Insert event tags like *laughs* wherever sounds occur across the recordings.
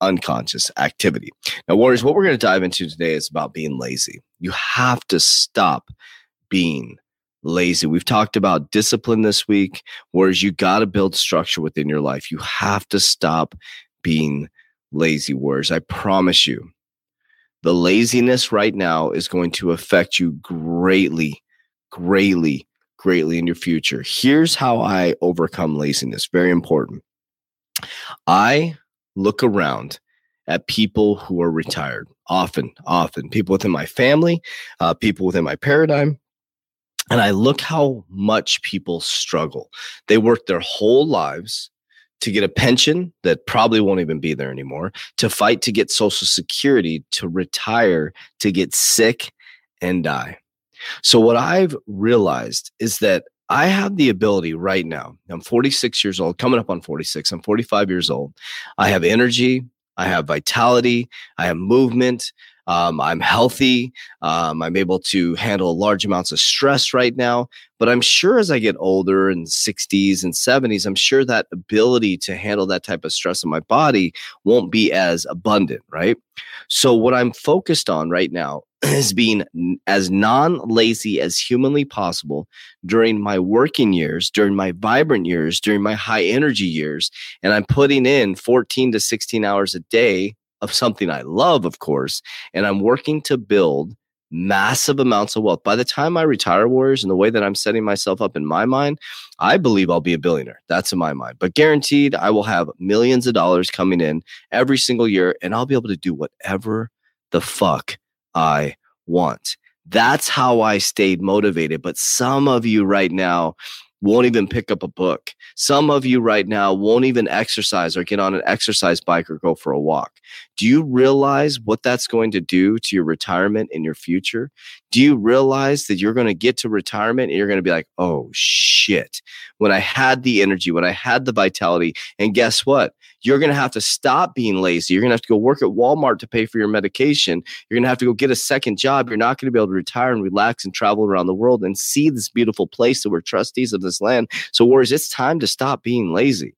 unconscious activity. Now, Warriors, what we're going to dive into today is about being lazy. You have to stop being lazy. We've talked about discipline this week, whereas you got to build structure within your life. You have to stop being lazy, Warriors. I promise you, the laziness right now is going to affect you greatly, greatly, greatly in your future. Here's how I overcome laziness. Very important. I look around at people who are retired often often. People within my family uh, people within my paradigm. And i look how much people struggle. They work their whole lives to get a pension that probably won't even be there anymore to fight to get social security to retire to get sick and die. So what i've realized is that I have the ability right now. I'm 46 years old, coming up on 46. I'm 45 years old. I have energy. I have vitality. I have movement. Um, I'm healthy. Um, I'm able to handle large amounts of stress right now. But I'm sure as I get older in 60s and 70s, I'm sure that ability to handle that type of stress in my body won't be as abundant, right? So, what I'm focused on right now *clears throat* is being as non lazy as humanly possible during my working years, during my vibrant years, during my high energy years. And I'm putting in 14 to 16 hours a day of something I love, of course. And I'm working to build massive amounts of wealth. By the time I retire, Warriors, and the way that I'm setting myself up in my mind, I believe I'll be a billionaire. That's in my mind. But guaranteed, I will have millions of dollars coming in every single year, and I'll be able to do whatever the fuck I want. That's how I stayed motivated. But some of you right now won't even pick up a book. Some of you right now won't even exercise or get on an exercise bike or go for a walk. Do you realize what that's going to do to your retirement in your future? Do you realize that you're going to get to retirement and you're going to be like, oh shit, when I had the energy, when I had the vitality, and guess what? You're going to have to stop being lazy. You're going to have to go work at Walmart to pay for your medication. You're going to have to go get a second job. You're not going to be able to retire and relax and travel around the world and see this beautiful place that we're trustees of this land. So, Warriors, it's time to stop being lazy.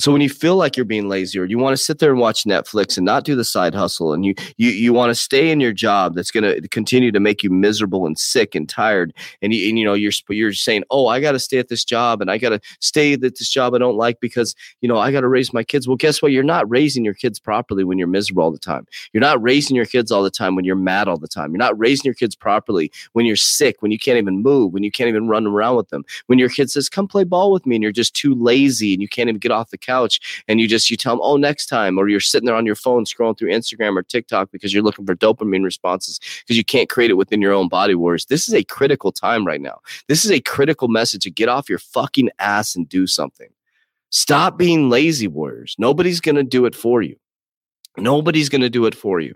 So when you feel like you're being lazy or you want to sit there and watch Netflix and not do the side hustle and you you you want to stay in your job that's going to continue to make you miserable and sick and tired and you, and, you know you're you're saying, "Oh, I got to stay at this job and I got to stay at this job I don't like because, you know, I got to raise my kids." Well, guess what? You're not raising your kids properly when you're miserable all the time. You're not raising your kids all the time when you're mad all the time. You're not raising your kids properly when you're sick, when you can't even move, when you can't even run around with them. When your kid says, "Come play ball with me," and you're just too lazy and you can't even get off the couch couch and you just you tell them oh next time or you're sitting there on your phone scrolling through instagram or tiktok because you're looking for dopamine responses because you can't create it within your own body wars this is a critical time right now. This is a critical message to get off your fucking ass and do something. Stop being lazy warriors nobody's going to do it for you. Nobody's going to do it for you.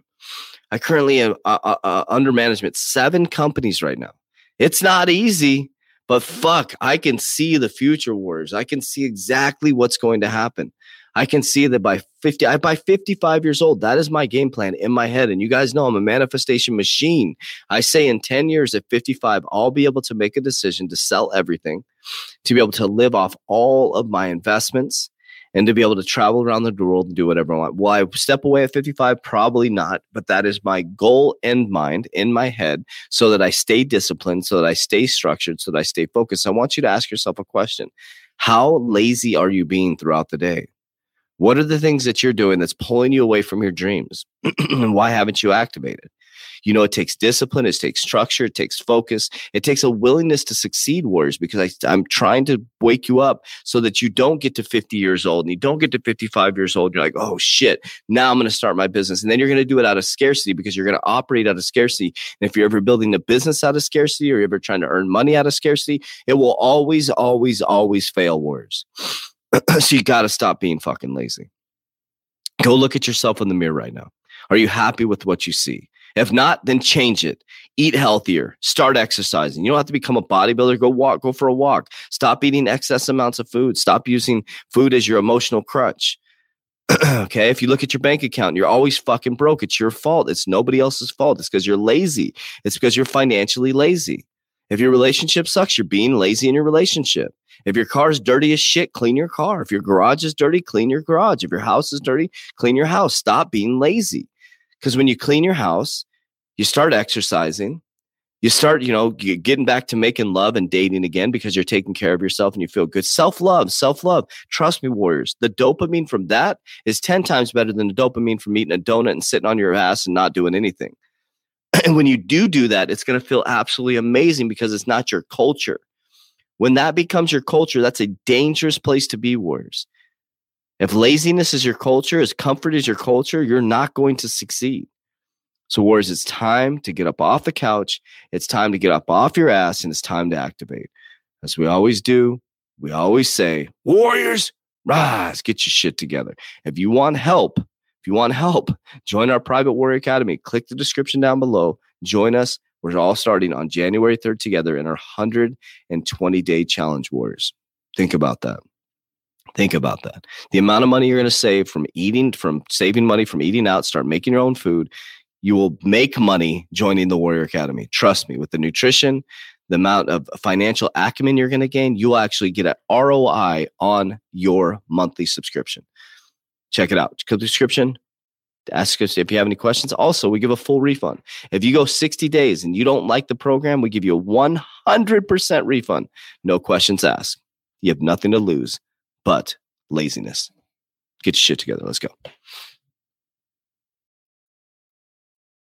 I currently am uh, uh, uh, under management seven companies right now. It's not easy But fuck, I can see the future wars. I can see exactly what's going to happen. I can see that by 50, I by 55 years old, that is my game plan in my head. And you guys know I'm a manifestation machine. I say in 10 years at 55, I'll be able to make a decision to sell everything, to be able to live off all of my investments, and to be able to travel around the world and do whatever I want. Will I step away at 55? Probably not, but that is my goal in mind in my head so that I stay disciplined, so that I stay structured, so that I stay focused. I want you to ask yourself a question How lazy are you being throughout the day? What are the things that you're doing that's pulling you away from your dreams? *clears throat* and why haven't you activated? You know, it takes discipline, it takes structure, it takes focus, it takes a willingness to succeed, Warriors, because I, I'm trying to wake you up so that you don't get to 50 years old and you don't get to 55 years old. You're like, oh shit, now I'm going to start my business. And then you're going to do it out of scarcity because you're going to operate out of scarcity. And if you're ever building a business out of scarcity or you're ever trying to earn money out of scarcity, it will always, always, always fail, Warriors. *clears throat* so you got to stop being fucking lazy. Go look at yourself in the mirror right now. Are you happy with what you see? If not, then change it. Eat healthier. Start exercising. You don't have to become a bodybuilder. Go walk. Go for a walk. Stop eating excess amounts of food. Stop using food as your emotional crutch. *clears throat* okay. If you look at your bank account, you're always fucking broke. It's your fault. It's nobody else's fault. It's because you're lazy. It's because you're financially lazy. If your relationship sucks, you're being lazy in your relationship. If your car is dirty as shit, clean your car. If your garage is dirty, clean your garage. If your house is dirty, clean your house. Stop being lazy. Because when you clean your house, you start exercising, you start, you know, getting back to making love and dating again because you're taking care of yourself and you feel good. Self love, self love. Trust me, warriors. The dopamine from that is 10 times better than the dopamine from eating a donut and sitting on your ass and not doing anything. *clears throat* And when you do do that, it's going to feel absolutely amazing because it's not your culture. When that becomes your culture, that's a dangerous place to be, warriors. If laziness is your culture, as comfort is your culture, you're not going to succeed. So, warriors, it's time to get up off the couch. It's time to get up off your ass and it's time to activate. As we always do, we always say, Warriors, rise, get your shit together. If you want help, if you want help, *laughs* join our private warrior academy. Click the description down below. Join us. We're all starting on January 3rd together in our 120 day challenge, Warriors. Think about that. Think about that. The amount of money you're going to save from eating, from saving money from eating out, start making your own food. You will make money joining the Warrior Academy. Trust me, with the nutrition, the amount of financial acumen you're going to gain, you'll actually get an ROI on your monthly subscription. Check it out. Description. Ask us if you have any questions. Also, we give a full refund. If you go 60 days and you don't like the program, we give you a 100% refund. No questions asked. You have nothing to lose but laziness. Get your shit together. Let's go.